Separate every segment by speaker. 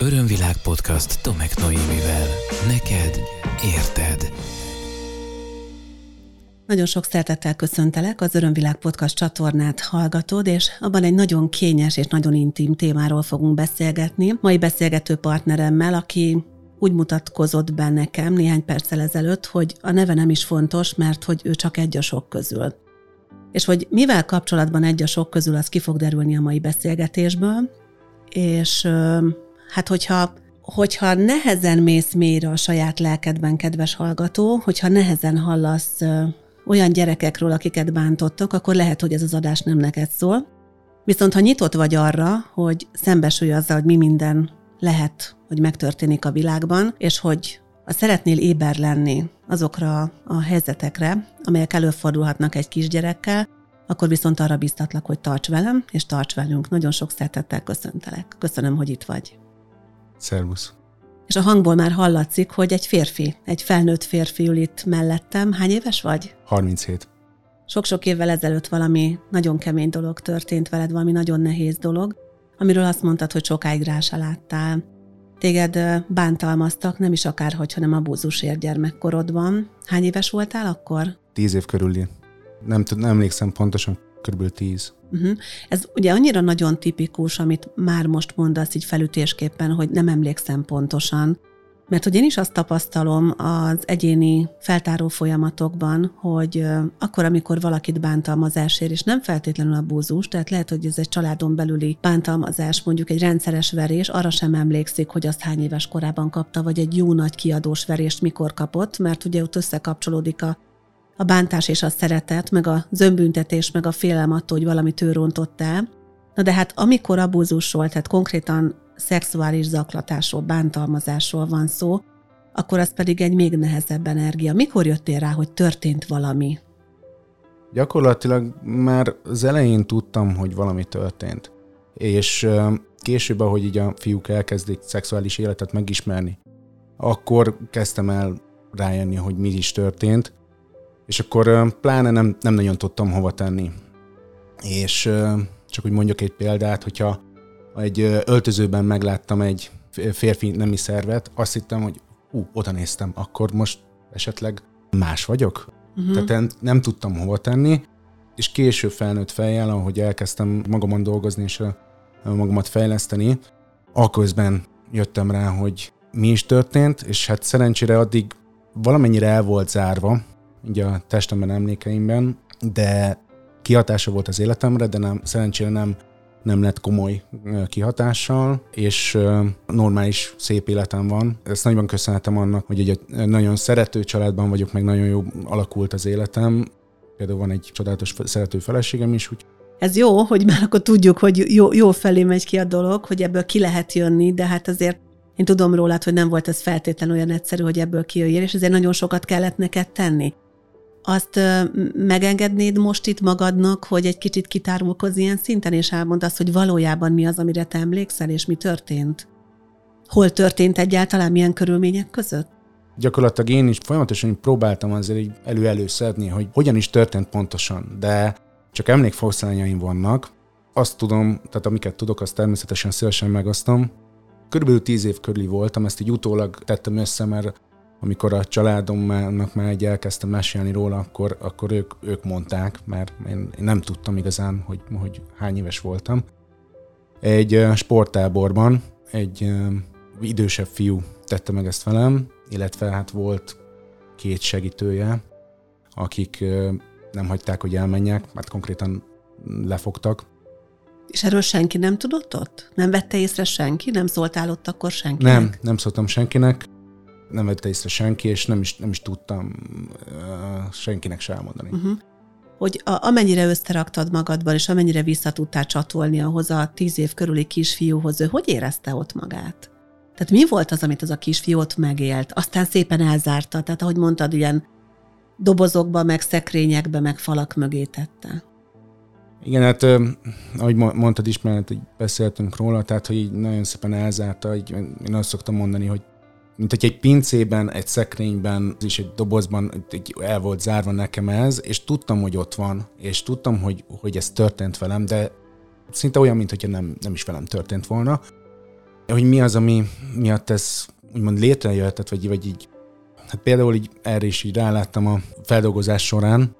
Speaker 1: Örömvilág podcast Tomek Noémivel. Neked érted.
Speaker 2: Nagyon sok szeretettel köszöntelek, az Örömvilág Podcast csatornát hallgatod, és abban egy nagyon kényes és nagyon intim témáról fogunk beszélgetni. Mai beszélgető partneremmel, aki úgy mutatkozott be nekem néhány perccel ezelőtt, hogy a neve nem is fontos, mert hogy ő csak egy a sok közül. És hogy mivel kapcsolatban egy a sok közül, az ki fog derülni a mai beszélgetésből, és hát hogyha hogyha nehezen mész mélyre a saját lelkedben, kedves hallgató, hogyha nehezen hallasz olyan gyerekekről, akiket bántottak, akkor lehet, hogy ez az adás nem neked szól. Viszont ha nyitott vagy arra, hogy szembesülj azzal, hogy mi minden lehet, hogy megtörténik a világban, és hogy ha szeretnél éber lenni azokra a helyzetekre, amelyek előfordulhatnak egy kisgyerekkel, akkor viszont arra biztatlak, hogy tarts velem, és tarts velünk. Nagyon sok szeretettel köszöntelek. Köszönöm, hogy itt vagy.
Speaker 3: Szervusz.
Speaker 2: És a hangból már hallatszik, hogy egy férfi, egy felnőtt férfi ül itt mellettem. Hány éves vagy?
Speaker 3: 37.
Speaker 2: Sok-sok évvel ezelőtt valami nagyon kemény dolog történt veled, valami nagyon nehéz dolog, amiről azt mondtad, hogy sokáig rá se láttál. Téged bántalmaztak, nem is akárhogy, hanem a búzusért gyermekkorodban. Hány éves voltál akkor?
Speaker 3: Tíz év körüli. Nem, nem emlékszem pontosan, körülbelül tíz.
Speaker 2: Uh-huh. Ez ugye annyira nagyon tipikus, amit már most mondasz így felütésképpen, hogy nem emlékszem pontosan, mert hogy én is azt tapasztalom az egyéni feltáró folyamatokban, hogy akkor, amikor valakit bántalmazásért, és nem feltétlenül a búzus, tehát lehet, hogy ez egy családon belüli bántalmazás, mondjuk egy rendszeres verés, arra sem emlékszik, hogy azt hány éves korában kapta, vagy egy jó nagy kiadós verést mikor kapott, mert ugye ott összekapcsolódik a a bántás és a szeretet, meg a zömbüntetés, meg a félelem attól, hogy valamit ő rontott el. Na de hát amikor abúzusról, tehát konkrétan szexuális zaklatásról, bántalmazásról van szó, akkor az pedig egy még nehezebb energia. Mikor jöttél rá, hogy történt valami?
Speaker 3: Gyakorlatilag már az elején tudtam, hogy valami történt. És később, ahogy így a fiúk elkezdik szexuális életet megismerni, akkor kezdtem el rájönni, hogy mi is történt, és akkor pláne nem, nem nagyon tudtam hova tenni. És csak hogy mondjak egy példát, hogyha egy öltözőben megláttam egy férfi nemi szervet, azt hittem, hogy ú, oda néztem, akkor most esetleg más vagyok? Uh-huh. Tehát nem tudtam hova tenni, és később felnőtt fejjel, ahogy elkezdtem magamon dolgozni és magamat fejleszteni, aközben jöttem rá, hogy mi is történt, és hát szerencsére addig valamennyire el volt zárva, ugye a testemben, emlékeimben, de kihatása volt az életemre, de nem, szerencsére nem, nem lett komoly kihatással, és normális, szép életem van. Ezt nagyon köszönhetem annak, hogy egy nagyon szerető családban vagyok, meg nagyon jó alakult az életem. Például van egy csodálatos szerető feleségem is, úgy
Speaker 2: ez jó, hogy már akkor tudjuk, hogy jó, jó felé megy ki a dolog, hogy ebből ki lehet jönni, de hát azért én tudom rólad, hogy nem volt ez feltétlen olyan egyszerű, hogy ebből kijöjjél, és ezért nagyon sokat kellett neked tenni azt megengednéd most itt magadnak, hogy egy kicsit kitárulkozz ilyen szinten, és elmond azt, hogy valójában mi az, amire te emlékszel, és mi történt? Hol történt egyáltalán, milyen körülmények között?
Speaker 3: Gyakorlatilag én is folyamatosan próbáltam azért így elő-elő szedni, hogy hogyan is történt pontosan, de csak emlékfoszlányaim vannak. Azt tudom, tehát amiket tudok, azt természetesen szívesen megosztom. Körülbelül tíz év körüli voltam, ezt így utólag tettem össze, mert amikor a családomnak már egy elkezdtem mesélni róla, akkor, akkor ők, ők mondták, mert én, nem tudtam igazán, hogy, hogy hány éves voltam. Egy sporttáborban egy idősebb fiú tette meg ezt velem, illetve hát volt két segítője, akik nem hagyták, hogy elmenjek, mert konkrétan lefogtak.
Speaker 2: És erről senki nem tudott ott? Nem vette észre senki? Nem szóltál ott akkor senkinek?
Speaker 3: Nem, nem szóltam senkinek nem vette észre senki, és nem is, nem is tudtam uh, senkinek se elmondani. Uh-huh.
Speaker 2: Hogy a, amennyire összeraktad magadban, és amennyire vissza tudtál csatolni ahhoz a tíz év körüli kisfiúhoz, ő hogy érezte ott magát? Tehát mi volt az, amit az a kisfiú ott megélt? Aztán szépen elzárta, tehát ahogy mondtad, ilyen dobozokba, meg szekrényekbe, meg falak mögé tette.
Speaker 3: Igen, hát ahogy mondtad is, mert beszéltünk róla, tehát hogy így nagyon szépen elzárta, így, én azt szoktam mondani, hogy mint hogy egy pincében, egy szekrényben, és egy dobozban egy el volt zárva nekem ez, és tudtam, hogy ott van, és tudtam, hogy, hogy ez történt velem, de szinte olyan, mint hogyha nem, nem is velem történt volna. hogy mi az, ami miatt ez úgymond létrejöhetett, vagy, vagy így, hát például így erre is így ráláttam a feldolgozás során,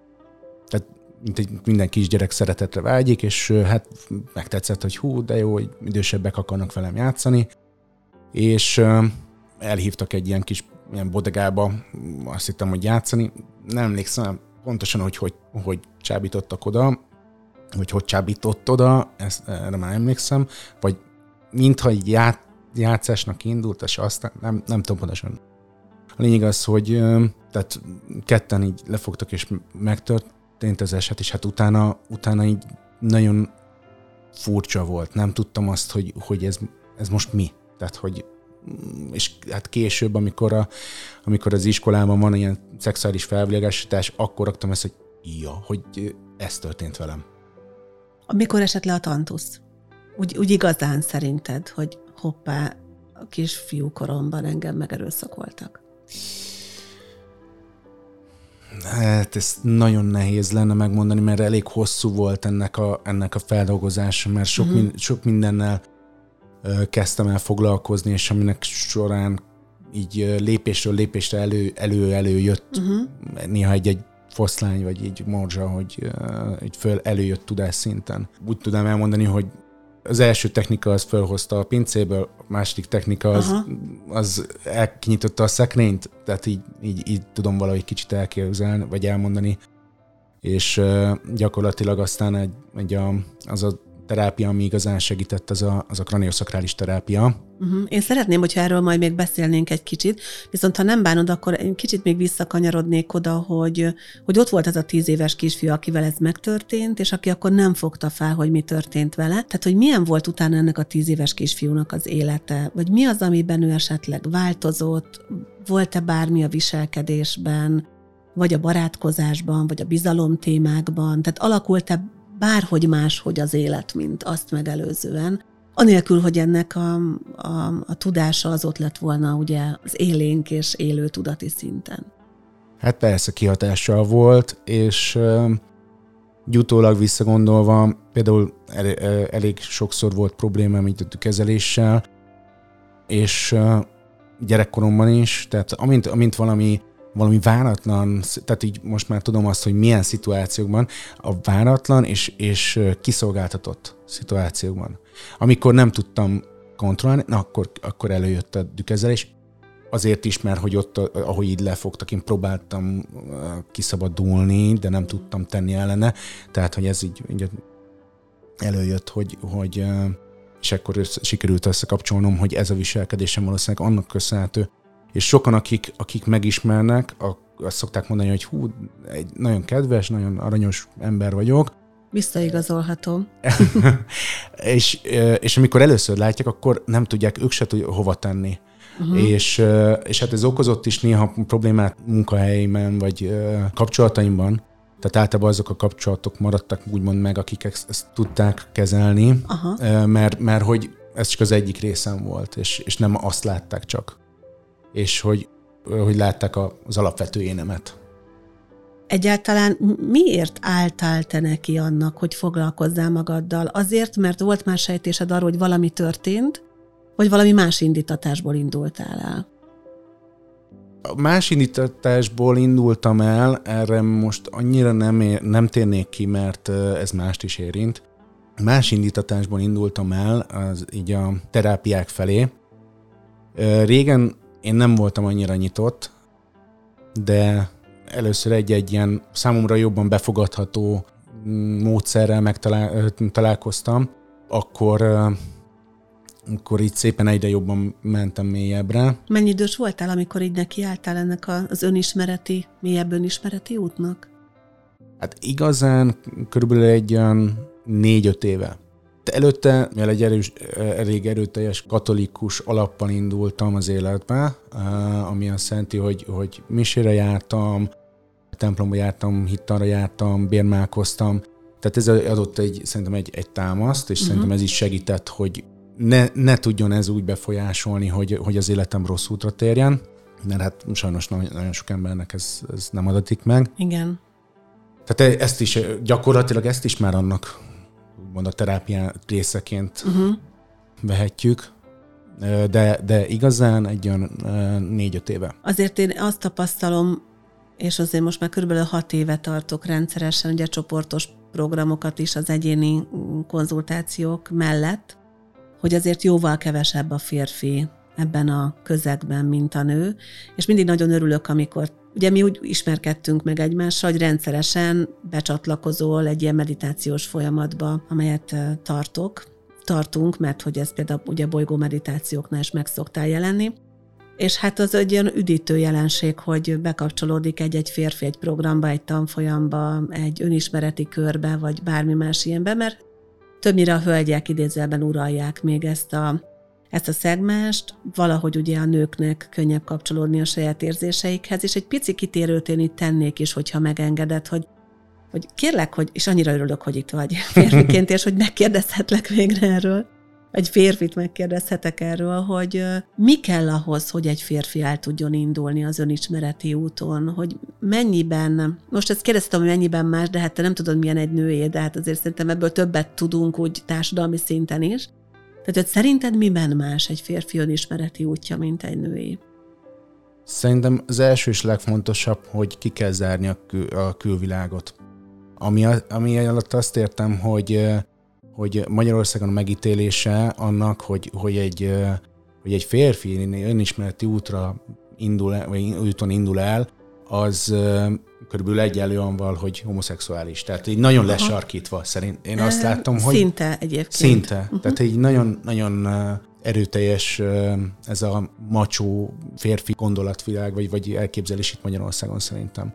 Speaker 3: tehát mint egy minden kisgyerek szeretetre vágyik, és hát megtetszett, hogy hú, de jó, hogy idősebbek akarnak velem játszani, és elhívtak egy ilyen kis ilyen bodegába, azt hittem, hogy játszani. Nem emlékszem pontosan, hogy hogy, hogy csábítottak oda, hogy hogy csábított oda, ezt, erre már emlékszem, vagy mintha egy ját, játszásnak indult, és aztán nem, nem tudom pontosan. A lényeg az, hogy tehát ketten így lefogtak, és megtörtént az eset, és hát utána, utána így nagyon furcsa volt. Nem tudtam azt, hogy, hogy ez, ez most mi. Tehát, hogy és hát később, amikor, a, amikor az iskolában van ilyen szexuális felvilágosítás, akkor raktam ezt, hogy ja, hogy ez történt velem.
Speaker 2: Mikor esett le a tantusz? Úgy, úgy igazán szerinted, hogy hoppá, a kisfiú koromban engem megerőszakoltak?
Speaker 3: Hát ez nagyon nehéz lenne megmondani, mert elég hosszú volt ennek a, ennek a feldolgozása, mert sok, uh-huh. min, sok mindennel kezdtem el foglalkozni, és aminek során így lépésről lépésre elő, elő, elő jött uh-huh. néha egy-egy foszlány, vagy egy morzsa, hogy így föl előjött tudás szinten. Úgy tudom elmondani, hogy az első technika az felhozta a pincéből, a második technika az, az elkinyitotta a szekrényt, tehát így, így, így tudom valahogy kicsit elképzelni, vagy elmondani, és gyakorlatilag aztán egy, egy a, az a terápia, ami igazán segített, az a, az a kranioszakrális terápia.
Speaker 2: Uh-huh. Én szeretném, hogyha erről majd még beszélnénk egy kicsit, viszont ha nem bánod, akkor én kicsit még visszakanyarodnék oda, hogy, hogy ott volt az a tíz éves kisfiú, akivel ez megtörtént, és aki akkor nem fogta fel, hogy mi történt vele. Tehát, hogy milyen volt utána ennek a tíz éves kisfiúnak az élete, vagy mi az, amiben ő esetleg változott, volt-e bármi a viselkedésben, vagy a barátkozásban, vagy a bizalom témákban, tehát alakult-e bárhogy máshogy az élet, mint azt megelőzően, anélkül, hogy ennek a, a, a tudása az ott lett volna ugye az élénk és élő tudati szinten.
Speaker 3: Hát persze kihatással volt, és utólag visszagondolva, például elég sokszor volt problémám így a kezeléssel, és gyerekkoromban is, tehát amint, amint valami valami váratlan, tehát így most már tudom azt, hogy milyen szituációkban, a váratlan és, és kiszolgáltatott szituációkban. Amikor nem tudtam kontrollálni, na akkor, akkor előjött a dükezelés, azért is, mert hogy ott, ahogy így lefogtak, én próbáltam kiszabadulni, de nem tudtam tenni ellene, tehát, hogy ez így, így előjött, hogy, hogy és akkor össze, sikerült összekapcsolnom, hogy ez a viselkedésem valószínűleg annak köszönhető, és sokan, akik, akik megismernek, azt szokták mondani, hogy hú, egy nagyon kedves, nagyon aranyos ember vagyok.
Speaker 2: Visszaigazolható.
Speaker 3: és, és amikor először látják, akkor nem tudják ők se tudják hova tenni. Uh-huh. És, és hát ez okozott is néha problémát munkahelyeimen, vagy kapcsolataimban. Tehát általában azok a kapcsolatok maradtak úgymond meg, akik ezt, ezt tudták kezelni, uh-huh. mert, mert hogy ez csak az egyik részem volt, és, és nem azt látták csak és hogy, hogy látták az alapvető énemet.
Speaker 2: Egyáltalán miért álltál te neki annak, hogy foglalkozzál magaddal? Azért, mert volt már sejtésed arról, hogy valami történt, vagy valami más indítatásból indultál el?
Speaker 3: Más indítatásból indultam el, erre most annyira nem, ér, nem térnék ki, mert ez mást is érint. Más indítatásból indultam el, az így a terápiák felé. Régen én nem voltam annyira nyitott, de először egy-egy ilyen számomra jobban befogadható módszerrel megtalálkoztam, akkor, akkor így szépen egyre jobban mentem mélyebbre.
Speaker 2: Mennyi idős voltál, amikor így nekiálltál ennek az önismereti, mélyebb önismereti útnak?
Speaker 3: Hát igazán körülbelül egy olyan négy-öt éve. Előtte, mivel egy erős, elég erőteljes katolikus alappal indultam az életbe, ami azt jelenti, hogy, hogy misére jártam, templomba jártam, hittanra jártam, bérmálkoztam. Tehát ez adott egy, szerintem egy, egy támaszt, és uh-huh. szerintem ez is segített, hogy ne, ne tudjon ez úgy befolyásolni, hogy, hogy az életem rossz útra térjen, mert hát sajnos nagyon, nagyon sok embernek ez, ez nem adatik meg.
Speaker 2: Igen.
Speaker 3: Tehát e, ezt is, gyakorlatilag ezt is már annak úgymond a terápia részeként uh-huh. vehetjük. de, de igazán egy olyan négy-öt éve.
Speaker 2: Azért én azt tapasztalom, és azért most már körülbelül hat éve tartok rendszeresen ugye csoportos programokat is az egyéni konzultációk mellett, hogy azért jóval kevesebb a férfi ebben a közegben, mint a nő, és mindig nagyon örülök, amikor Ugye mi úgy ismerkedtünk meg egymással, hogy rendszeresen becsatlakozol egy ilyen meditációs folyamatba, amelyet tartok, tartunk, mert hogy ez például ugye bolygó meditációknál is meg szoktál jelenni. És hát az egy olyan üdítő jelenség, hogy bekapcsolódik egy-egy férfi egy programba, egy tanfolyamba, egy önismereti körbe, vagy bármi más ilyenbe, mert többnyire a hölgyek idézőben uralják még ezt a ezt a szegmást, valahogy ugye a nőknek könnyebb kapcsolódni a saját érzéseikhez, és egy pici kitérőt én itt tennék is, hogyha megengedett, hogy hogy kérlek, hogy, és annyira örülök, hogy itt vagy férfiként, és hogy megkérdezhetlek végre erről, egy férfit megkérdezhetek erről, hogy mi kell ahhoz, hogy egy férfi el tudjon indulni az önismereti úton, hogy mennyiben, most ezt kérdeztem, hogy mennyiben más, de hát te nem tudod, milyen egy nőé, de hát azért szerintem ebből többet tudunk úgy társadalmi szinten is. Tehát, szerinted miben más egy férfi önismereti útja, mint egy női?
Speaker 3: Szerintem az első és legfontosabb, hogy ki kell zárni a, kül- a külvilágot. Ami, a, ami alatt azt értem, hogy, hogy Magyarországon a megítélése annak, hogy, hogy, egy, hogy egy férfi önismereti útra indul, vagy úton indul el, az körülbelül egyenlően van, hogy homoszexuális. Tehát így nagyon Aha. lesarkítva szerint. Én azt látom, hogy...
Speaker 2: Szinte egyébként.
Speaker 3: Szinte. Uh-huh. Tehát így nagyon, nagyon erőteljes ez a macsó férfi gondolatvilág, vagy, vagy elképzelés itt Magyarországon szerintem.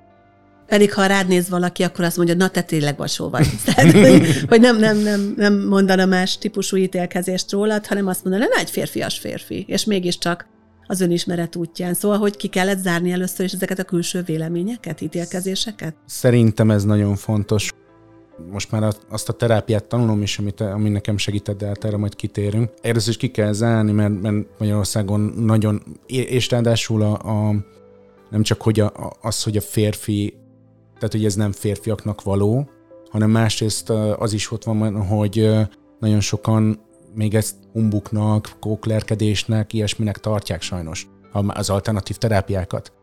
Speaker 2: Pedig ha rád néz valaki, akkor azt mondja, na te tényleg vasó vagy. Tehát, hogy, hogy nem, nem, nem, nem mondana más típusú ítélkezést rólad, hanem azt mondana, na egy férfias férfi, és mégiscsak az önismeret útján. Szóval, hogy ki kellett zárni először is ezeket a külső véleményeket, ítélkezéseket?
Speaker 3: Szerintem ez nagyon fontos. Most már azt a terápiát tanulom is, amit, ami nekem segített, de hát erre majd kitérünk. Először is ki kell zárni, mert, mert Magyarországon nagyon, és ráadásul a, a nem csak hogy a, az, hogy a férfi, tehát hogy ez nem férfiaknak való, hanem másrészt az is ott van, hogy nagyon sokan még ezt humbuknak, kóklerkedésnek, ilyesminek tartják sajnos az alternatív terápiákat.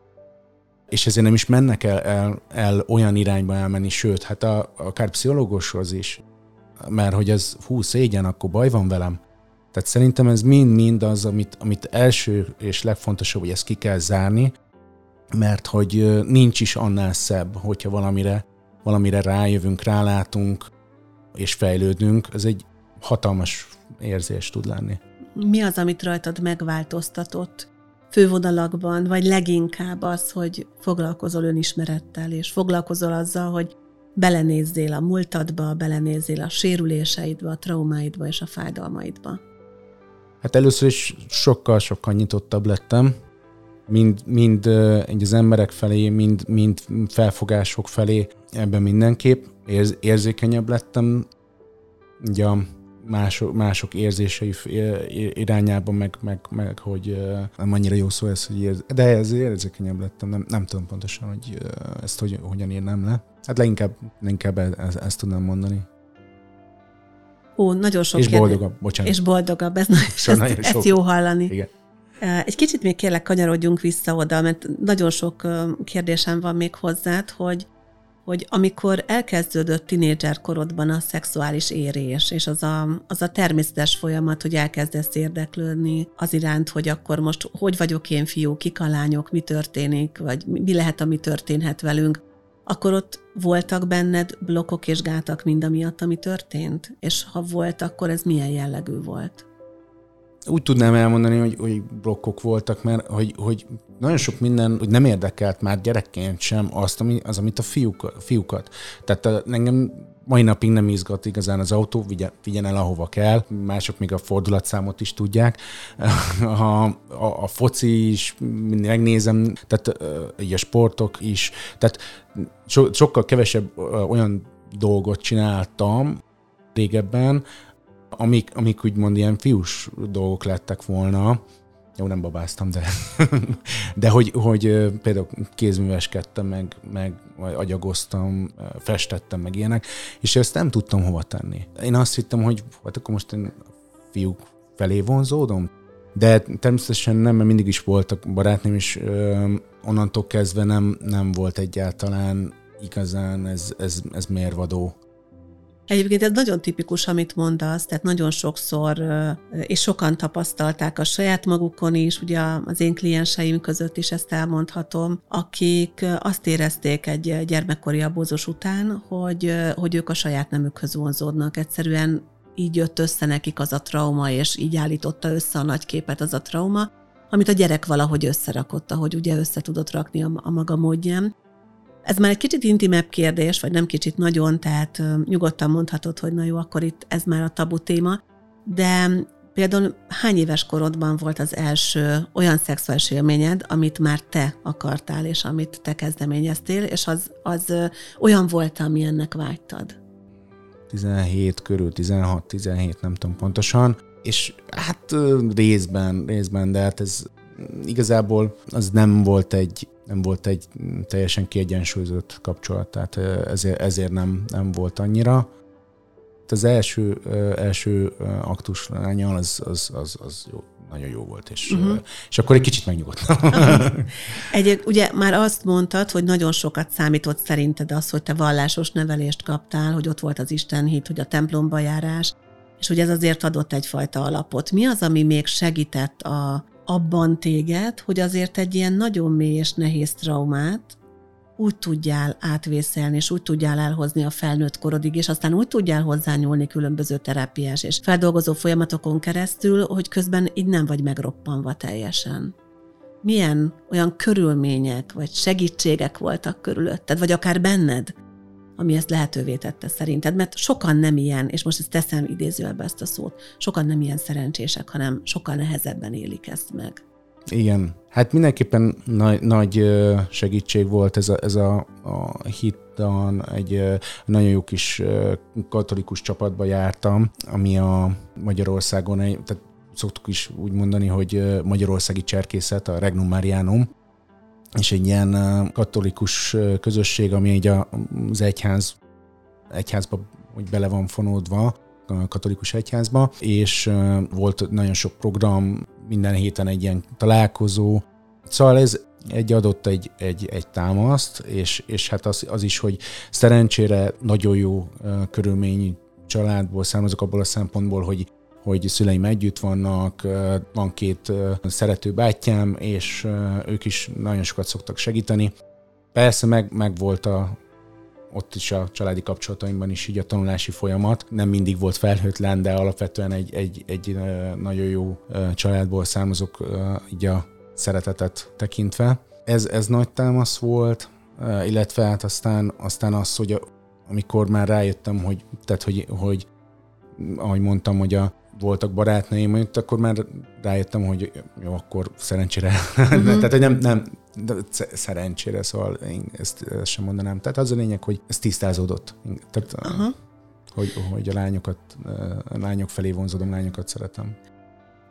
Speaker 3: És ezért nem is mennek el, el, el olyan irányba elmenni, sőt, hát a, akár pszichológushoz is, mert hogy ez hú, szégyen, akkor baj van velem. Tehát szerintem ez mind-mind az, amit, amit első és legfontosabb, hogy ezt ki kell zárni, mert hogy nincs is annál szebb, hogyha valamire, valamire rájövünk, rálátunk, és fejlődünk. Ez egy hatalmas érzés tud lenni.
Speaker 2: Mi az, amit rajtad megváltoztatott fővonalakban, vagy leginkább az, hogy foglalkozol önismerettel, és foglalkozol azzal, hogy belenézzél a múltadba, belenézzél a sérüléseidbe, a traumáidba és a fájdalmaidba?
Speaker 3: Hát először is sokkal-sokkal nyitottabb lettem, mind, mind így az emberek felé, mind, mind felfogások felé, ebben mindenképp érz, érzékenyebb lettem. Ugye mások, mások érzései irányában, meg, meg, meg hogy nem annyira jó szó ez, hogy érz, de ez érzékenyebb lettem, nem, nem tudom pontosan, hogy ezt hogy, hogyan írnám le. Hát leginkább, leginkább ezt, ezt tudnám mondani.
Speaker 2: Ó, nagyon sok
Speaker 3: És boldogabb, bocsánat.
Speaker 2: És boldogabb, ez, szóval ez, ezt jó hallani.
Speaker 3: Igen.
Speaker 2: Egy kicsit még kérlek kanyarodjunk vissza oda, mert nagyon sok kérdésem van még hozzád, hogy hogy amikor elkezdődött tinédzser korodban a szexuális érés, és az a, az a természetes folyamat, hogy elkezdesz érdeklődni az iránt, hogy akkor most hogy vagyok én fiú, kik a lányok, mi történik, vagy mi lehet, ami történhet velünk, akkor ott voltak benned blokkok és gátak mind amiatt, ami történt? És ha volt, akkor ez milyen jellegű volt?
Speaker 3: Úgy tudnám elmondani, hogy, hogy blokkok voltak, mert hogy, hogy nagyon sok minden hogy nem érdekelt már gyerekként sem azt, ami, az, amit a fiúk, fiúkat. Tehát a, engem mai napig nem izgat igazán az autó, vigyen, vigyen el ahova kell, mások még a fordulatszámot is tudják. A, a, a foci is megnézem, tehát így a sportok is. Tehát so, sokkal kevesebb olyan dolgot csináltam régebben, amik, amik úgymond ilyen fiús dolgok lettek volna, jó, nem babáztam, de, de hogy, hogy például kézműveskedtem, meg, meg agyagoztam, festettem, meg ilyenek, és ezt nem tudtam hova tenni. Én azt hittem, hogy hát akkor most én fiúk felé vonzódom, De természetesen nem, mert mindig is voltak barátnőm, és ö, onnantól kezdve nem, nem volt egyáltalán igazán ez, ez, ez mérvadó.
Speaker 2: Egyébként ez nagyon tipikus, amit mondasz, tehát nagyon sokszor, és sokan tapasztalták a saját magukon is, ugye az én klienseim között is ezt elmondhatom, akik azt érezték egy gyermekkori abózos után, hogy, hogy ők a saját nemükhöz vonzódnak. Egyszerűen így jött össze nekik az a trauma, és így állította össze a nagy képet az a trauma, amit a gyerek valahogy összerakott, ahogy ugye össze tudott rakni a, a maga módján. Ez már egy kicsit intimebb kérdés, vagy nem kicsit nagyon, tehát nyugodtan mondhatod, hogy na jó, akkor itt ez már a tabu téma, de például hány éves korodban volt az első olyan szexuális élményed, amit már te akartál, és amit te kezdeményeztél, és az, az olyan volt, ami ennek vágytad?
Speaker 3: 17 körül, 16-17, nem tudom pontosan, és hát részben, részben, de hát ez igazából az nem volt egy, nem volt egy teljesen kiegyensúlyozott kapcsolat, tehát ezért, ezért nem, nem volt annyira. Az első, első aktus lányal az, az, az, az jó, nagyon jó volt, és, uh-huh. és akkor egy kicsit megnyugodtam.
Speaker 2: Egy, ugye már azt mondtad, hogy nagyon sokat számított szerinted az, hogy te vallásos nevelést kaptál, hogy ott volt az Isten hit, hogy a templomba járás, és hogy ez azért adott egyfajta alapot. Mi az, ami még segített a, abban téged, hogy azért egy ilyen nagyon mély és nehéz traumát úgy tudjál átvészelni, és úgy tudjál elhozni a felnőtt korodig, és aztán úgy tudjál hozzányúlni különböző terápiás és feldolgozó folyamatokon keresztül, hogy közben így nem vagy megroppanva teljesen. Milyen olyan körülmények vagy segítségek voltak körülötted, vagy akár benned, ami ezt lehetővé tette szerinted, mert sokan nem ilyen, és most ezt teszem idézőjelbe ezt a szót, sokan nem ilyen szerencsések, hanem sokkal nehezebben élik ezt meg.
Speaker 3: Igen, hát mindenképpen nagy, nagy segítség volt ez a, ez a, a hittan, egy nagyon jó kis katolikus csapatba jártam, ami a Magyarországon, tehát szoktuk is úgy mondani, hogy Magyarországi Cserkészet, a Regnum Marianum, és egy ilyen katolikus közösség, ami egy az egyház, egyházba hogy bele van fonódva, a katolikus egyházba, és volt nagyon sok program, minden héten egy ilyen találkozó. Szóval ez egy adott egy, egy, egy támaszt, és, és hát az, az is, hogy szerencsére nagyon jó körülményű családból származok abból a szempontból, hogy hogy szüleim együtt vannak, van két szerető bátyám, és ők is nagyon sokat szoktak segíteni. Persze meg, meg volt a, ott is a családi kapcsolataimban is így a tanulási folyamat. Nem mindig volt felhőtlen, de alapvetően egy, egy, egy nagyon jó családból származok így a szeretetet tekintve. Ez, ez nagy támasz volt, illetve hát aztán, aztán az, hogy a, amikor már rájöttem, hogy, tehát, hogy, hogy ahogy mondtam, hogy a, voltak barátnőim, hogy akkor már rájöttem, hogy jó, akkor szerencsére. Uh-huh. Tehát, hogy nem, nem de szerencsére, szóval én ezt, ezt sem mondanám. Tehát az a lényeg, hogy ez tisztázódott. Tehát, uh-huh. hogy, hogy a lányokat, a lányok felé vonzódom, lányokat szeretem.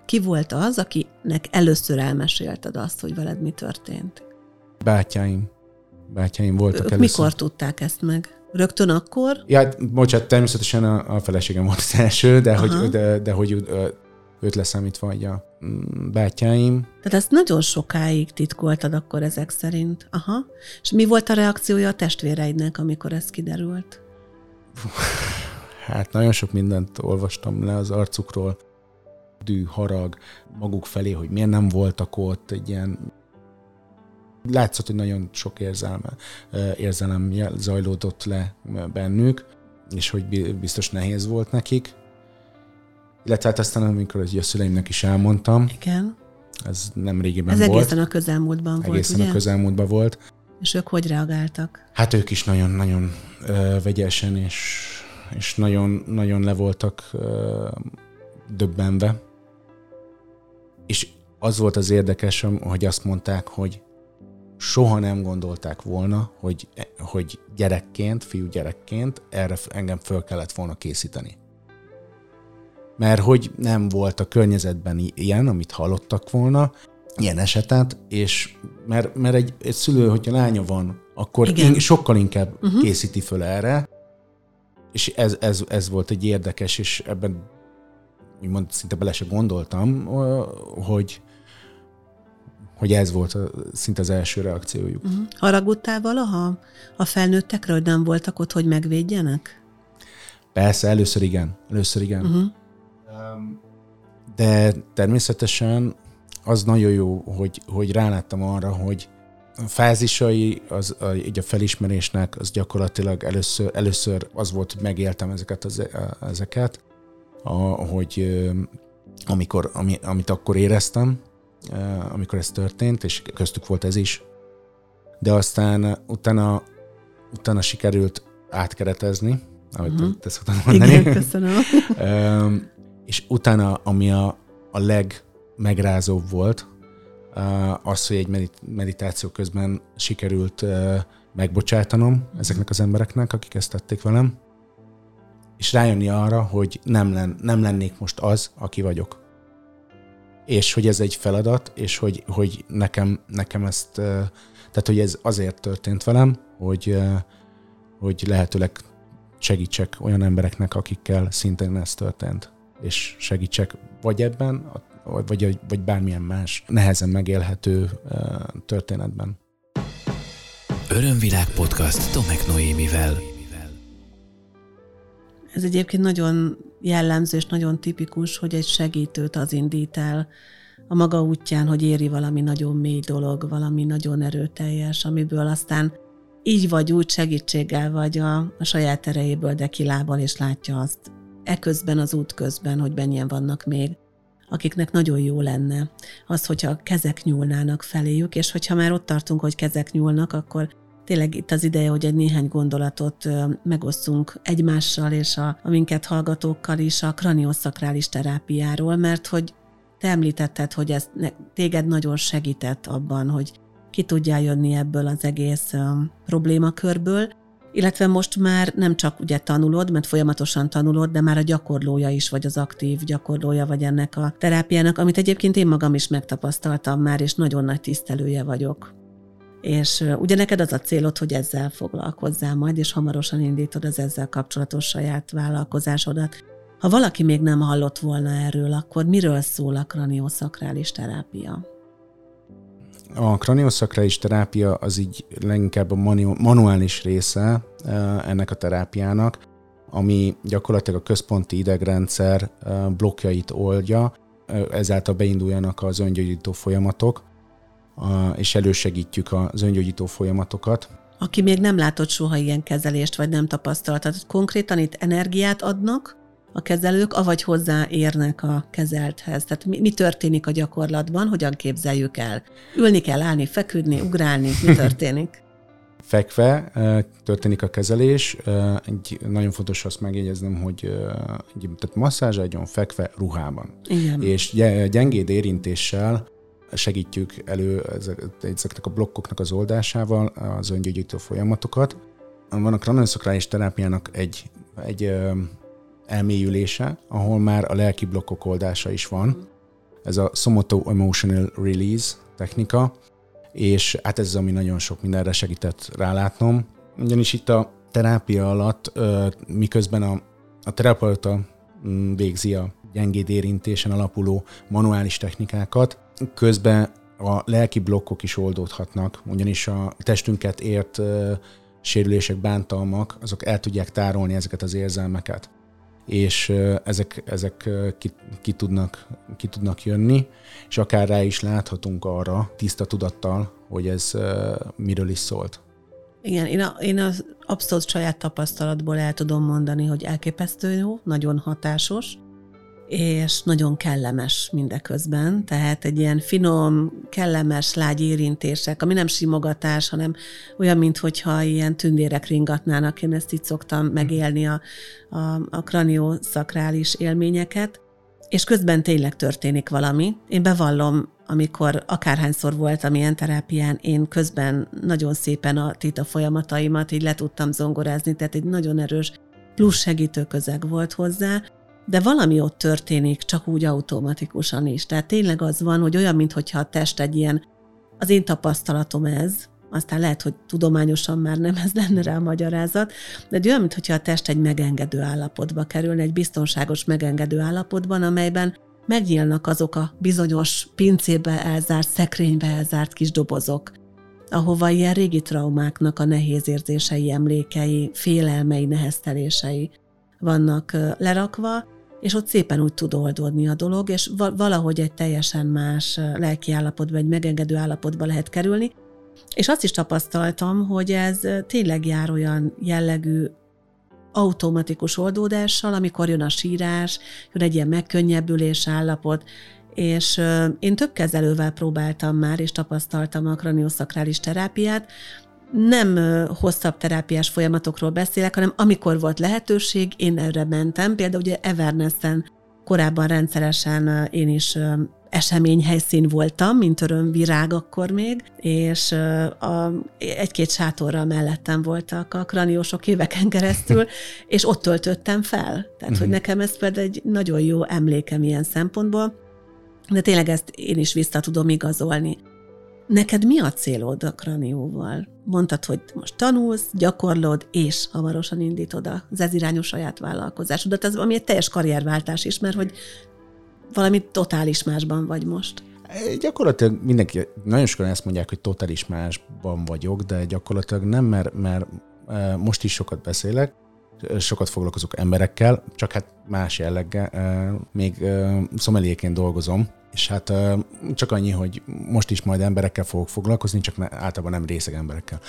Speaker 2: Ki volt az, akinek először elmesélted azt, hogy veled mi történt?
Speaker 3: Bátyáim. Bátyáim voltak
Speaker 2: ők először. Mikor tudták ezt meg? Rögtön akkor?
Speaker 3: Ja, hát, bocsánat, természetesen a, a feleségem volt az első, de hogy, de, de hogy őt leszámítva, vagy a mm, bátyáim.
Speaker 2: Tehát ezt nagyon sokáig titkoltad akkor ezek szerint. Aha. És mi volt a reakciója a testvéreidnek, amikor ez kiderült?
Speaker 3: Hát nagyon sok mindent olvastam le az arcukról. Dű, harag maguk felé, hogy miért nem voltak ott, egy ilyen látszott, hogy nagyon sok érzelme, érzelem zajlódott le bennük, és hogy biztos nehéz volt nekik. Illetve hát aztán, amikor a szüleimnek is elmondtam.
Speaker 2: Igen.
Speaker 3: Ez nem régiben
Speaker 2: Ez
Speaker 3: volt.
Speaker 2: egészen a közelmúltban
Speaker 3: egészen
Speaker 2: volt,
Speaker 3: Egészen a közelmúltban volt.
Speaker 2: És ők hogy reagáltak?
Speaker 3: Hát ők is nagyon-nagyon vegyesen és, és nagyon, nagyon le voltak ö, döbbenve. És az volt az érdekes, hogy azt mondták, hogy soha nem gondolták volna, hogy, hogy gyerekként, fiú gyerekként erre engem föl kellett volna készíteni. Mert hogy nem volt a környezetben ilyen, amit hallottak volna, ilyen esetet, és mert, mert egy, egy szülő, hogyha lánya van, akkor in, sokkal inkább uh-huh. készíti föl erre, és ez, ez, ez volt egy érdekes, és ebben úgymond szinte bele se gondoltam, hogy, hogy ez volt a, szinte az első reakciójuk. Uh-huh.
Speaker 2: Haragudtál valaha a felnőttekre, hogy nem voltak ott, hogy megvédjenek?
Speaker 3: Persze, először igen. Először igen. Uh-huh. De természetesen az nagyon jó, hogy, hogy ráláttam arra, hogy a fázisai, az, a, így a felismerésnek, az gyakorlatilag először, először az volt, hogy megéltem ezeket, az, ezeket, a, hogy amikor, ami, amit akkor éreztem, amikor ez történt, és köztük volt ez is. De aztán utána, utána sikerült átkeretezni, ahogy uh-huh. te szoktad mondani.
Speaker 2: Igen, köszönöm.
Speaker 3: és utána, ami a, a legmegrázóbb volt, az, hogy egy meditáció közben sikerült megbocsátanom ezeknek az embereknek, akik ezt tették velem, és rájönni arra, hogy nem, len, nem lennék most az, aki vagyok. És hogy ez egy feladat, és hogy, hogy nekem, nekem ezt, tehát hogy ez azért történt velem, hogy, hogy lehetőleg segítsek olyan embereknek, akikkel szintén ez történt. És segítsek vagy ebben, vagy, vagy bármilyen más nehezen megélhető történetben.
Speaker 1: Örömvilág podcast Tomek Noémivel.
Speaker 2: Ez egyébként nagyon jellemző és nagyon tipikus, hogy egy segítőt az indít el a maga útján, hogy éri valami nagyon mély dolog, valami nagyon erőteljes, amiből aztán így vagy úgy segítséggel vagy a, a saját erejéből, de kilábal és látja azt eközben az út közben, hogy mennyien vannak még, akiknek nagyon jó lenne az, hogyha kezek nyúlnának feléjük, és hogyha már ott tartunk, hogy kezek nyúlnak, akkor tényleg itt az ideje, hogy egy néhány gondolatot megosszunk egymással és a, a minket hallgatókkal is a kranioszakrális terápiáról, mert hogy te említetted, hogy ez téged nagyon segített abban, hogy ki tudjál jönni ebből az egész problémakörből, illetve most már nem csak ugye tanulod, mert folyamatosan tanulod, de már a gyakorlója is, vagy az aktív gyakorlója vagy ennek a terápiának, amit egyébként én magam is megtapasztaltam már, és nagyon nagy tisztelője vagyok. És ugye neked az a célod, hogy ezzel foglalkozzál majd, és hamarosan indítod az ezzel kapcsolatos saját vállalkozásodat. Ha valaki még nem hallott volna erről, akkor miről szól a kranioszakrális terápia?
Speaker 3: A kranioszakrális terápia az így leginkább a manuális része ennek a terápiának, ami gyakorlatilag a központi idegrendszer blokkjait oldja, ezáltal beinduljanak az öngyógyító folyamatok, és elősegítjük az öngyógyító folyamatokat.
Speaker 2: Aki még nem látott soha ilyen kezelést, vagy nem tapasztaltat, konkrétan itt energiát adnak, a kezelők, avagy hozzáérnek a kezelthez. Tehát mi, mi történik a gyakorlatban, hogyan képzeljük el? Ülni kell, állni, feküdni, ugrálni, mi történik?
Speaker 3: Fekve történik a kezelés. Egy, nagyon fontos azt megjegyeznem, hogy egy, tehát masszázs adjon fekve ruhában.
Speaker 2: Igen.
Speaker 3: És gyengéd érintéssel segítjük elő ezeknek a blokkoknak az oldásával az öngyógyító folyamatokat. Van a kranioszakrális terápiának egy, egy elmélyülése, ahol már a lelki blokkok oldása is van. Ez a Somoto Emotional Release technika, és hát ez az, ami nagyon sok mindenre segített rálátnom. Ugyanis itt a terápia alatt, miközben a, a terapeuta végzi a gyengéd érintésen alapuló manuális technikákat, közben a lelki blokkok is oldódhatnak, ugyanis a testünket ért sérülések, bántalmak, azok el tudják tárolni ezeket az érzelmeket és ezek, ezek ki, ki, tudnak, ki tudnak jönni, és akár rá is láthatunk arra tiszta tudattal, hogy ez miről is szólt.
Speaker 2: Igen, én, a, én az abszolút saját tapasztalatból el tudom mondani, hogy elképesztő jó, nagyon hatásos, és nagyon kellemes mindeközben, tehát egy ilyen finom, kellemes, lágy érintések, ami nem simogatás, hanem olyan, mintha ilyen tündérek ringatnának, én ezt így szoktam megélni a, a, a kranioszakrális élményeket, és közben tényleg történik valami. Én bevallom, amikor akárhányszor voltam ilyen terápián, én közben nagyon szépen a tita folyamataimat így le tudtam zongorázni, tehát egy nagyon erős plusz segítő közeg volt hozzá, de valami ott történik, csak úgy automatikusan is. Tehát tényleg az van, hogy olyan, mintha a test egy ilyen, az én tapasztalatom ez, aztán lehet, hogy tudományosan már nem ez lenne rá a magyarázat, de egy olyan, mintha a test egy megengedő állapotba kerülne, egy biztonságos megengedő állapotban, amelyben megnyílnak azok a bizonyos pincébe elzárt, szekrénybe elzárt kis dobozok, ahova ilyen régi traumáknak a nehéz érzései, emlékei, félelmei, neheztelései vannak lerakva, és ott szépen úgy tud oldódni a dolog, és valahogy egy teljesen más lelki állapotba, egy megengedő állapotba lehet kerülni. És azt is tapasztaltam, hogy ez tényleg jár olyan jellegű automatikus oldódással, amikor jön a sírás, jön egy ilyen megkönnyebbülés állapot, és én több kezelővel próbáltam már, és tapasztaltam a kranioszakrális terápiát, nem hosszabb terápiás folyamatokról beszélek, hanem amikor volt lehetőség, én erre mentem. Például ugye Evernessen korábban rendszeresen én is eseményhelyszín voltam, mint örömvirág akkor még, és a, egy-két sátorral mellettem voltak a kraniósok éveken keresztül, és ott töltöttem fel. Tehát, hogy mhm. nekem ez például egy nagyon jó emlékem ilyen szempontból, de tényleg ezt én is vissza tudom igazolni. Neked mi a célod a kranióval? Mondtad, hogy most tanulsz, gyakorlod, és hamarosan indítod az ez irányú saját vállalkozásodat, ez ami egy teljes karrierváltás is, mert hogy valami totális másban vagy most.
Speaker 3: Gyakorlatilag mindenki, nagyon sokan ezt mondják, hogy totális másban vagyok, de gyakorlatilag nem, mert, mert e, most is sokat beszélek, sokat foglalkozok emberekkel, csak hát más jelleggel. E, még e, szomeliéként dolgozom, és hát csak annyi, hogy most is majd emberekkel fogok foglalkozni, csak általában nem részeg emberekkel.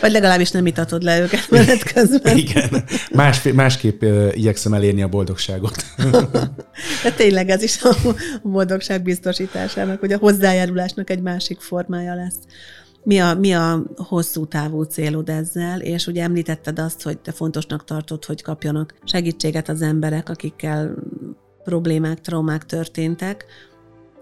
Speaker 2: Vagy legalábbis nem itatod le őket menet közben.
Speaker 3: Igen, Más, másképp igyekszem elérni a boldogságot.
Speaker 2: De tényleg ez is a boldogság biztosításának, hogy a hozzájárulásnak egy másik formája lesz. Mi a, mi a hosszú távú célod ezzel, és ugye említetted azt, hogy te fontosnak tartod, hogy kapjanak segítséget az emberek, akikkel problémák, traumák történtek,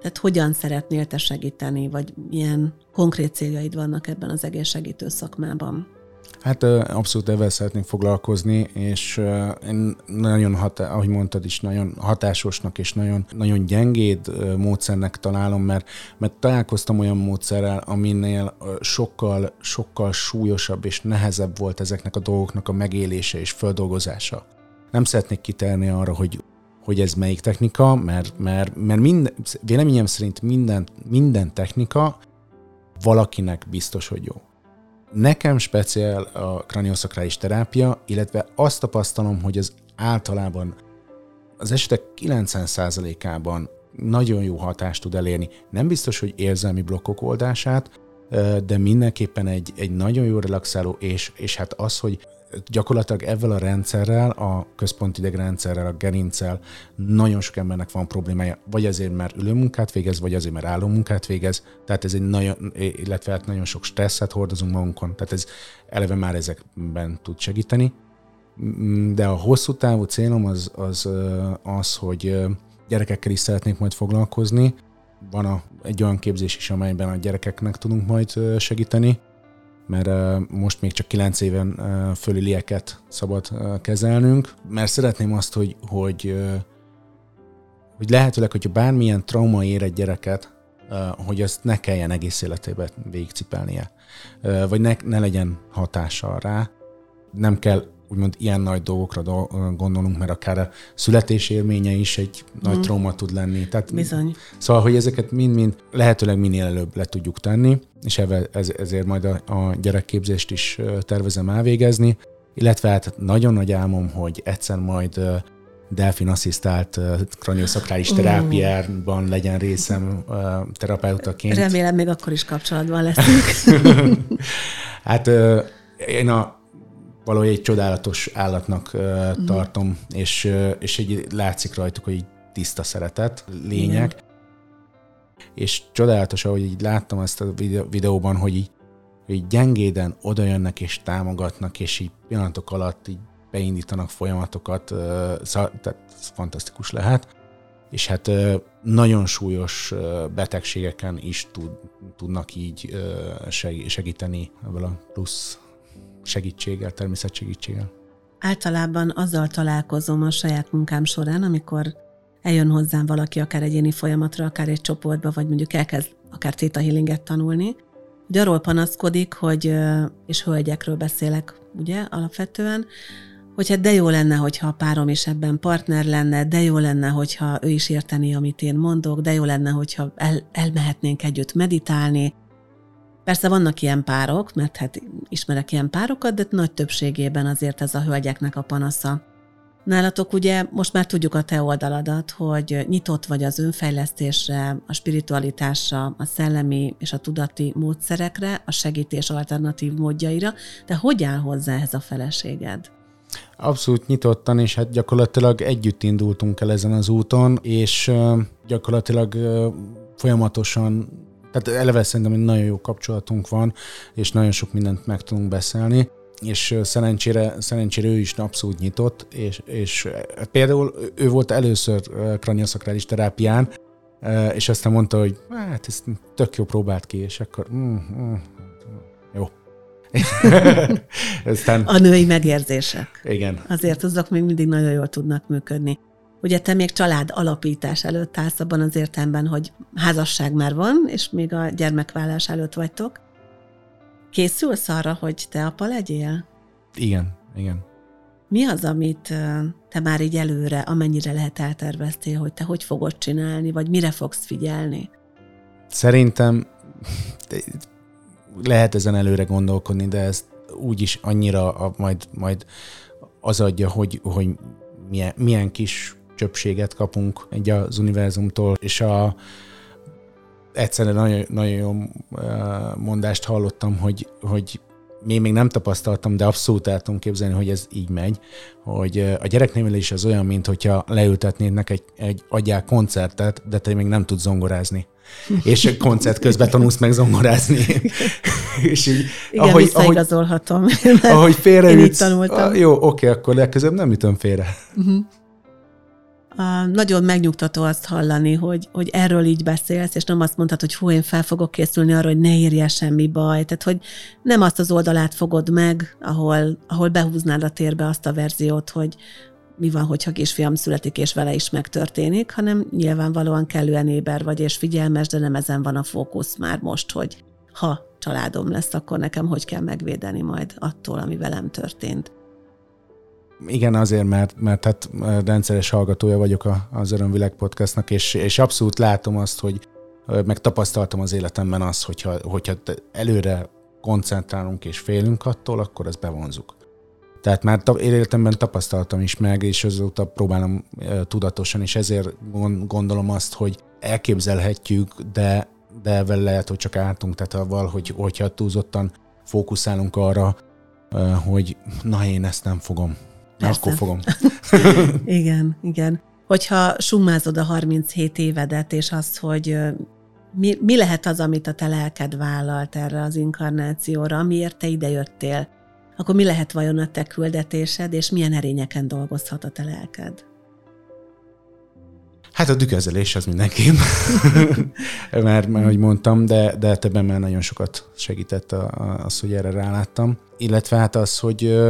Speaker 2: tehát hogyan szeretnél te segíteni, vagy milyen konkrét céljaid vannak ebben az egészségítő szakmában?
Speaker 3: Hát abszolút ezzel szeretnék foglalkozni, és én nagyon, hatá- ahogy mondtad is, nagyon hatásosnak és nagyon, nagyon gyengéd módszernek találom, mert, mert találkoztam olyan módszerrel, aminél sokkal, sokkal súlyosabb és nehezebb volt ezeknek a dolgoknak a megélése és földolgozása. Nem szeretnék kiterni arra, hogy hogy ez melyik technika, mert, mert, mert minden, véleményem szerint minden, minden technika valakinek biztos, hogy jó. Nekem speciál a kranioszakrális terápia, illetve azt tapasztalom, hogy az általában az esetek 90%-ában nagyon jó hatást tud elérni. Nem biztos, hogy érzelmi blokkok oldását, de mindenképpen egy, egy nagyon jó relaxáló, és, és hát az, hogy gyakorlatilag ezzel a rendszerrel, a központi idegrendszerrel, a gerincsel nagyon sok embernek van problémája, vagy azért, mert ülőmunkát végez, vagy azért, mert állómunkát végez, tehát ez egy nagyon, illetve hát nagyon sok stresszet hordozunk magunkon, tehát ez eleve már ezekben tud segíteni. De a hosszú távú célom az az, az hogy gyerekekkel is szeretnék majd foglalkozni. Van a, egy olyan képzés is, amelyben a gyerekeknek tudunk majd segíteni, mert most még csak 9 éven fölülieket szabad kezelnünk, mert szeretném azt, hogy, hogy, hogy lehetőleg, hogyha bármilyen trauma ér egy gyereket, hogy azt ne kelljen egész életében végigcipelnie, vagy ne, ne legyen hatással rá. Nem kell úgymond ilyen nagy dolgokra do- gondolunk, mert akár a születés élménye is egy mm. nagy trauma tud lenni. Tehát,
Speaker 2: Bizony.
Speaker 3: Szóval, hogy ezeket mind-mind lehetőleg minél előbb le tudjuk tenni, és ez, ezért majd a, a gyerekképzést is tervezem elvégezni, illetve hát nagyon nagy álmom, hogy egyszer majd delfin asszisztált kranioszakrális terápiában legyen részem terapeutaként.
Speaker 2: Remélem még akkor is kapcsolatban leszünk.
Speaker 3: hát én a valahogy egy csodálatos állatnak uh, tartom, mm. és, uh, és egy látszik rajtuk, hogy tiszta szeretet, lények. Mm. És csodálatos, ahogy így láttam ezt a videóban, hogy így, így gyengéden oda jönnek és támogatnak, és így pillanatok alatt így beindítanak folyamatokat, uh, szá- tehát ez fantasztikus lehet. És hát uh, nagyon súlyos uh, betegségeken is tud, tudnak így segíteni ebből a plusz segítséggel, természetsegítséggel.
Speaker 2: Általában azzal találkozom a saját munkám során, amikor eljön hozzám valaki akár egyéni folyamatra, akár egy csoportba, vagy mondjuk elkezd akár Theta Healinget tanulni, hogy arról panaszkodik, hogy, és hölgyekről beszélek, ugye, alapvetően, hogy hát de jó lenne, hogyha a párom is ebben partner lenne, de jó lenne, hogyha ő is érteni, amit én mondok, de jó lenne, hogyha el, elmehetnénk együtt meditálni. Persze vannak ilyen párok, mert hát ismerek ilyen párokat, de nagy többségében azért ez a hölgyeknek a panasza. Nálatok ugye most már tudjuk a te oldaladat, hogy nyitott vagy az önfejlesztésre, a spiritualitásra, a szellemi és a tudati módszerekre, a segítés alternatív módjaira, de hogy áll hozzá ez a feleséged?
Speaker 3: Abszolút nyitottan, és hát gyakorlatilag együtt indultunk el ezen az úton, és gyakorlatilag folyamatosan, tehát eleve szerintem egy nagyon jó kapcsolatunk van, és nagyon sok mindent meg tudunk beszélni és szerencsére, szerencsére ő is abszolút nyitott, és, és például ő volt először kraniaszakrális terápián, és aztán mondta, hogy hát ez tök jó próbált ki, és akkor mm, mm, jó.
Speaker 2: aztán... A női megérzések.
Speaker 3: Igen.
Speaker 2: Azért azok még mindig nagyon jól tudnak működni. Ugye te még család alapítás előtt állsz abban az értelemben, hogy házasság már van, és még a gyermekvállás előtt vagytok. Készülsz arra, hogy te apa legyél?
Speaker 3: Igen, igen.
Speaker 2: Mi az, amit te már így előre, amennyire lehet elterveztél, hogy te hogy fogod csinálni, vagy mire fogsz figyelni?
Speaker 3: Szerintem lehet ezen előre gondolkodni, de ez úgyis annyira a, majd, majd az adja, hogy, hogy milyen, milyen kis csöpséget kapunk egy az univerzumtól, és a, egyszerűen nagyon, nagyon jó mondást hallottam, hogy, hogy én még nem tapasztaltam, de abszolút el tudom képzelni, hogy ez így megy, hogy a gyereknevelés az olyan, mint hogyha leültetnének egy, egy adják koncertet, de te még nem tudsz zongorázni. És koncert közben tanulsz meg zongorázni.
Speaker 2: és így, Igen, ahogy, visszaigazolhatom.
Speaker 3: Ahogy, félreütsz. Ah, jó, oké, akkor legközelebb nem ütöm félre. Uh-huh
Speaker 2: nagyon megnyugtató azt hallani, hogy, hogy erről így beszélsz, és nem azt mondtad, hogy hú, én fel fogok készülni arra, hogy ne érje semmi baj. Tehát, hogy nem azt az oldalát fogod meg, ahol, ahol behúznád a térbe azt a verziót, hogy mi van, hogyha kisfiam születik, és vele is megtörténik, hanem nyilvánvalóan kellően éber vagy, és figyelmes, de nem ezen van a fókusz már most, hogy ha családom lesz, akkor nekem hogy kell megvédeni majd attól, ami velem történt.
Speaker 3: Igen, azért, mert, mert hát rendszeres hallgatója vagyok az Örömvilág podcastnak, és, és abszolút látom azt, hogy meg tapasztaltam az életemben azt, hogyha, hogyha előre koncentrálunk és félünk attól, akkor ezt bevonzuk. Tehát már életemben tapasztaltam is meg, és azóta próbálom tudatosan, és ezért gondolom azt, hogy elképzelhetjük, de, de vele lehet, hogy csak álltunk, tehát avval, hogy, hogyha túlzottan fókuszálunk arra, hogy na én ezt nem fogom, Persze. Akkor fogom.
Speaker 2: igen, igen. Hogyha summázod a 37 évedet, és azt, hogy mi, mi lehet az, amit a te lelked vállalt erre az inkarnációra, miért te idejöttél, akkor mi lehet vajon a te küldetésed, és milyen erényeken dolgozhat a te lelked?
Speaker 3: Hát a tükezelés az mindenképp, mert, mert ahogy mondtam, de, de többen már nagyon sokat segített az, hogy erre ráláttam. Illetve hát az, hogy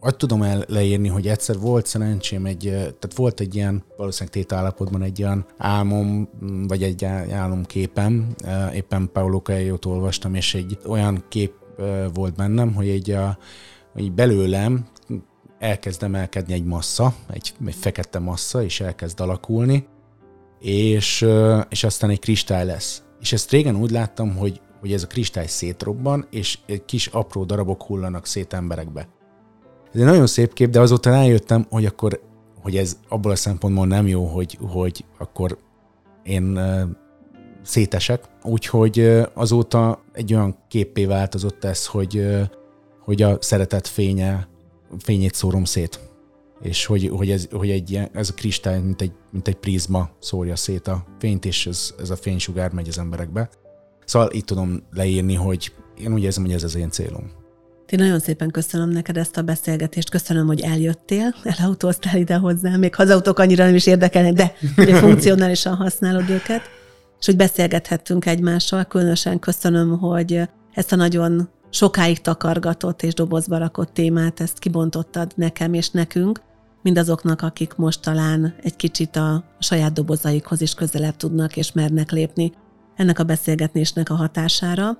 Speaker 3: azt tudom el leírni, hogy egyszer volt szerencsém egy, tehát volt egy ilyen, valószínűleg tétállapotban egy ilyen álmom, vagy egy álomképem, éppen Paulo coelho olvastam, és egy olyan kép volt bennem, hogy egy, a, hogy belőlem elkezd emelkedni egy massza, egy, egy fekete massza, és elkezd alakulni, és, és aztán egy kristály lesz. És ezt régen úgy láttam, hogy, hogy ez a kristály szétrobban, és kis apró darabok hullanak szét emberekbe. Ez egy nagyon szép kép, de azóta rájöttem, hogy akkor, hogy ez abból a szempontból nem jó, hogy, hogy akkor én szétesek. Úgyhogy azóta egy olyan képé változott ez, hogy, hogy a szeretet fénye, fényét szórom szét. És hogy, hogy, ez, hogy egy ilyen, ez a kristály, mint egy, mint egy prizma szórja szét a fényt, és ez, ez a fénysugár megy az emberekbe. Szóval itt tudom leírni, hogy én úgy érzem, hogy ez az én célom.
Speaker 2: Én nagyon szépen köszönöm neked ezt a beszélgetést, köszönöm, hogy eljöttél, elautóztál ide hozzám, még ha az autók annyira nem is érdekelnek, de ugye funkcionálisan használod őket, és hogy beszélgethettünk egymással. Különösen köszönöm, hogy ezt a nagyon sokáig takargatott és dobozba rakott témát, ezt kibontottad nekem és nekünk, mindazoknak, akik most talán egy kicsit a saját dobozaikhoz is közelebb tudnak és mernek lépni ennek a beszélgetésnek a hatására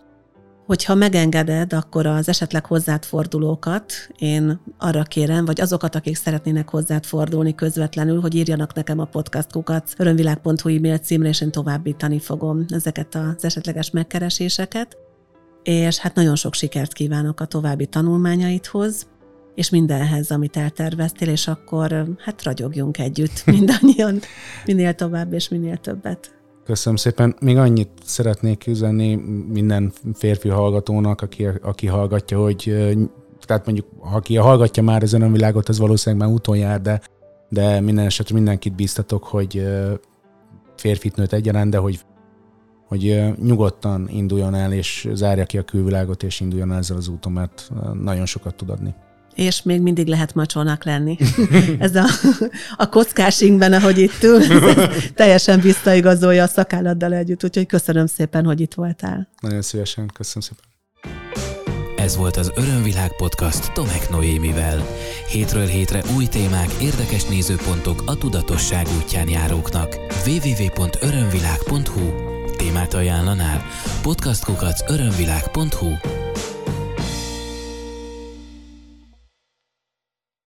Speaker 2: Hogyha megengeded, akkor az esetleg hozzád fordulókat én arra kérem, vagy azokat, akik szeretnének hozzád fordulni közvetlenül, hogy írjanak nekem a podcastkukat örömvilág.hu e-mail címre, és én továbbítani fogom ezeket az esetleges megkereséseket. És hát nagyon sok sikert kívánok a további tanulmányaidhoz, és mindenhez, amit elterveztél, és akkor hát ragyogjunk együtt mindannyian, minél tovább és minél többet.
Speaker 3: Köszönöm szépen. Még annyit szeretnék üzenni minden férfi hallgatónak, aki, aki hallgatja, hogy tehát mondjuk, aki hallgatja már az önvilágot, az valószínűleg már úton jár, de, de minden esetre mindenkit bíztatok, hogy férfit nőtt egyaránt, de hogy, hogy nyugodtan induljon el, és zárja ki a külvilágot, és induljon el ezzel az úton, mert nagyon sokat tud adni
Speaker 2: és még mindig lehet macsónak lenni. ez a, a kockásingben, ahogy itt ül, teljesen visszaigazolja a szakálladdal együtt, úgyhogy köszönöm szépen, hogy itt voltál.
Speaker 3: Nagyon szívesen, köszönöm szépen.
Speaker 1: Ez volt az Örömvilág podcast Tomek Noémivel. Hétről hétre új témák, érdekes nézőpontok a tudatosság útján járóknak. www.örömvilág.hu Témát ajánlanál? Podcastkukac örömvilág.hu